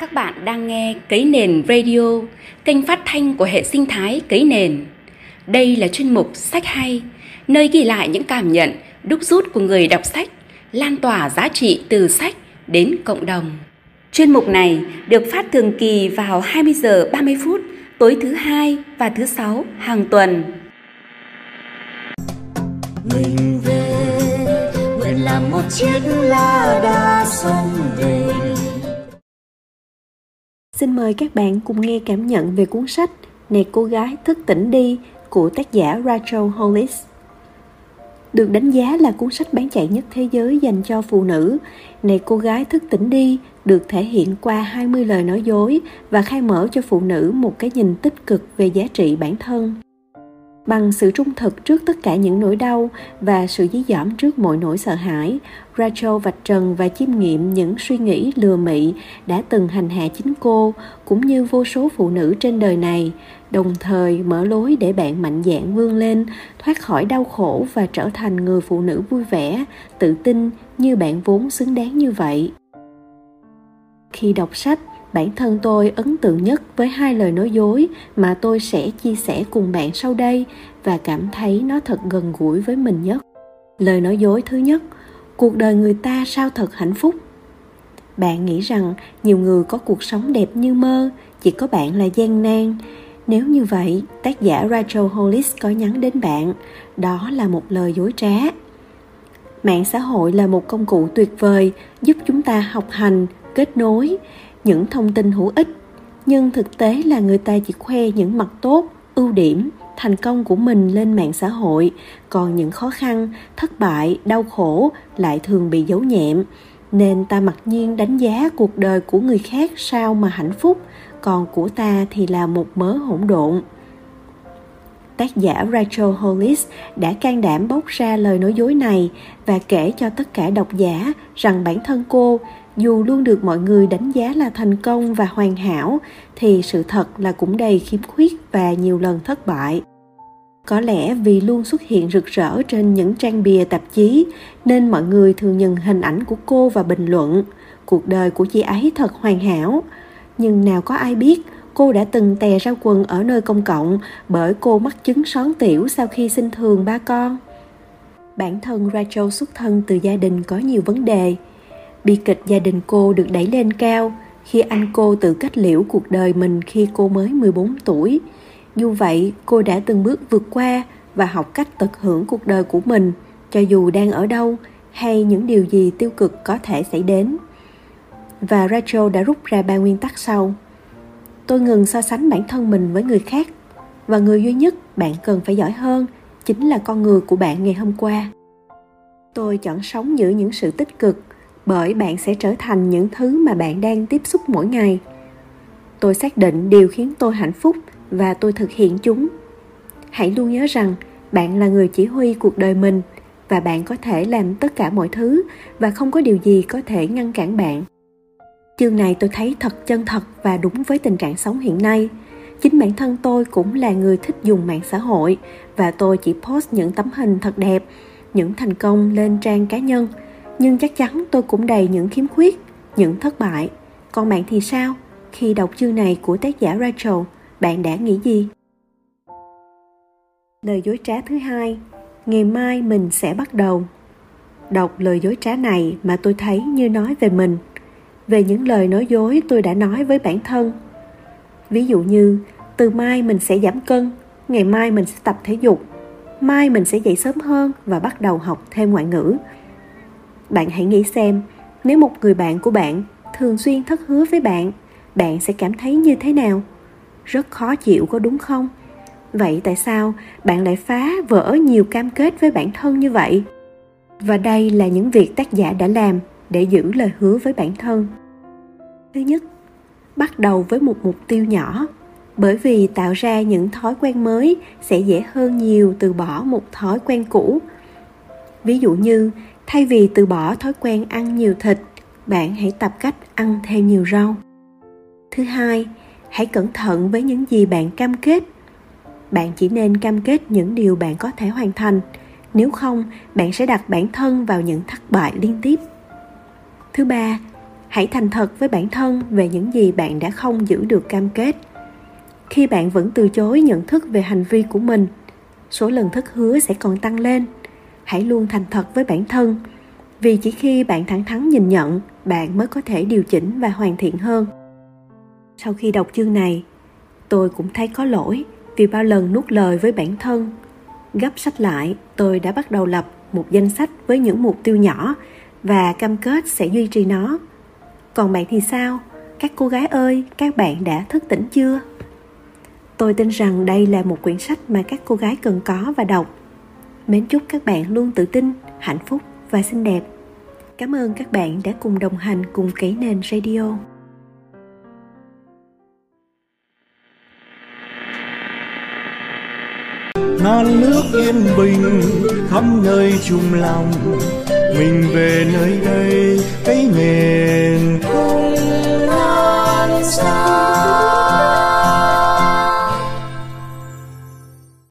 Các bạn đang nghe Cấy Nền Radio, kênh phát thanh của hệ sinh thái Cấy Nền. Đây là chuyên mục Sách Hay, nơi ghi lại những cảm nhận, đúc rút của người đọc sách, lan tỏa giá trị từ sách đến cộng đồng. Chuyên mục này được phát thường kỳ vào 20 giờ 30 phút tối thứ hai và thứ sáu hàng tuần. Mình về nguyện làm một chiếc lá đa sông về Xin mời các bạn cùng nghe cảm nhận về cuốn sách Này cô gái thức tỉnh đi của tác giả Rachel Hollis. Được đánh giá là cuốn sách bán chạy nhất thế giới dành cho phụ nữ, Này cô gái thức tỉnh đi được thể hiện qua 20 lời nói dối và khai mở cho phụ nữ một cái nhìn tích cực về giá trị bản thân bằng sự trung thực trước tất cả những nỗi đau và sự dí dỏm trước mọi nỗi sợ hãi, rachel vạch trần và chiêm nghiệm những suy nghĩ lừa mị đã từng hành hạ chính cô cũng như vô số phụ nữ trên đời này, đồng thời mở lối để bạn mạnh dạn vươn lên, thoát khỏi đau khổ và trở thành người phụ nữ vui vẻ, tự tin như bạn vốn xứng đáng như vậy. Khi đọc sách bản thân tôi ấn tượng nhất với hai lời nói dối mà tôi sẽ chia sẻ cùng bạn sau đây và cảm thấy nó thật gần gũi với mình nhất. Lời nói dối thứ nhất, cuộc đời người ta sao thật hạnh phúc? Bạn nghĩ rằng nhiều người có cuộc sống đẹp như mơ, chỉ có bạn là gian nan. Nếu như vậy, tác giả rachel hollis có nhắn đến bạn, đó là một lời dối trá. Mạng xã hội là một công cụ tuyệt vời giúp chúng ta học hành, kết nối những thông tin hữu ích, nhưng thực tế là người ta chỉ khoe những mặt tốt, ưu điểm, thành công của mình lên mạng xã hội. Còn những khó khăn, thất bại, đau khổ lại thường bị giấu nhẹm. Nên ta mặc nhiên đánh giá cuộc đời của người khác sao mà hạnh phúc, còn của ta thì là một mớ hỗn độn. Tác giả Rachel Hollis đã can đảm bóc ra lời nói dối này và kể cho tất cả độc giả rằng bản thân cô dù luôn được mọi người đánh giá là thành công và hoàn hảo, thì sự thật là cũng đầy khiếm khuyết và nhiều lần thất bại. Có lẽ vì luôn xuất hiện rực rỡ trên những trang bìa tạp chí, nên mọi người thường nhìn hình ảnh của cô và bình luận, cuộc đời của chị ấy thật hoàn hảo. Nhưng nào có ai biết, cô đã từng tè ra quần ở nơi công cộng bởi cô mắc chứng són tiểu sau khi sinh thường ba con. Bản thân Rachel xuất thân từ gia đình có nhiều vấn đề Bi kịch gia đình cô được đẩy lên cao khi anh cô tự cách liễu cuộc đời mình khi cô mới 14 tuổi. Dù vậy, cô đã từng bước vượt qua và học cách tận hưởng cuộc đời của mình cho dù đang ở đâu hay những điều gì tiêu cực có thể xảy đến. Và Rachel đã rút ra ba nguyên tắc sau. Tôi ngừng so sánh bản thân mình với người khác và người duy nhất bạn cần phải giỏi hơn chính là con người của bạn ngày hôm qua. Tôi chọn sống giữa những sự tích cực bởi bạn sẽ trở thành những thứ mà bạn đang tiếp xúc mỗi ngày. Tôi xác định điều khiến tôi hạnh phúc và tôi thực hiện chúng. Hãy luôn nhớ rằng bạn là người chỉ huy cuộc đời mình và bạn có thể làm tất cả mọi thứ và không có điều gì có thể ngăn cản bạn. Chương này tôi thấy thật chân thật và đúng với tình trạng sống hiện nay. Chính bản thân tôi cũng là người thích dùng mạng xã hội và tôi chỉ post những tấm hình thật đẹp, những thành công lên trang cá nhân nhưng chắc chắn tôi cũng đầy những khiếm khuyết, những thất bại. Còn bạn thì sao? Khi đọc chương này của tác giả rachel, bạn đã nghĩ gì? Lời dối trá thứ hai, ngày mai mình sẽ bắt đầu. Đọc lời dối trá này mà tôi thấy như nói về mình. Về những lời nói dối tôi đã nói với bản thân. Ví dụ như, từ mai mình sẽ giảm cân, ngày mai mình sẽ tập thể dục. Mai mình sẽ dậy sớm hơn và bắt đầu học thêm ngoại ngữ bạn hãy nghĩ xem, nếu một người bạn của bạn thường xuyên thất hứa với bạn bạn sẽ cảm thấy như thế nào? Rất khó chịu có đúng không? Vậy tại sao bạn lại phá vỡ nhiều cam kết với bản thân như vậy? Và đây là những việc tác giả đã làm để giữ lời hứa với bản thân. Thứ nhất, bắt đầu với một mục tiêu nhỏ, bởi vì tạo ra những thói quen mới sẽ dễ hơn nhiều từ bỏ một thói quen cũ. Ví dụ như thay vì từ bỏ thói quen ăn nhiều thịt, bạn hãy tập cách ăn thêm nhiều rau. Thứ hai, hãy cẩn thận với những gì bạn cam kết. Bạn chỉ nên cam kết những điều bạn có thể hoàn thành. Nếu không, bạn sẽ đặt bản thân vào những thất bại liên tiếp. Thứ ba, hãy thành thật với bản thân về những gì bạn đã không giữ được cam kết. Khi bạn vẫn từ chối nhận thức về hành vi của mình, số lần thất hứa sẽ còn tăng lên hãy luôn thành thật với bản thân. Vì chỉ khi bạn thẳng thắn nhìn nhận, bạn mới có thể điều chỉnh và hoàn thiện hơn. Sau khi đọc chương này, tôi cũng thấy có lỗi vì bao lần nuốt lời với bản thân. Gấp sách lại, tôi đã bắt đầu lập một danh sách với những mục tiêu nhỏ và cam kết sẽ duy trì nó. Còn bạn thì sao? Các cô gái ơi, các bạn đã thức tỉnh chưa? Tôi tin rằng đây là một quyển sách mà các cô gái cần có và đọc. Mến chúc các bạn luôn tự tin, hạnh phúc và xinh đẹp. Cảm ơn các bạn đã cùng đồng hành cùng Cấy Nền Radio. non nước yên bình khắp nơi chung lòng mình về nơi đây cái nền không non xa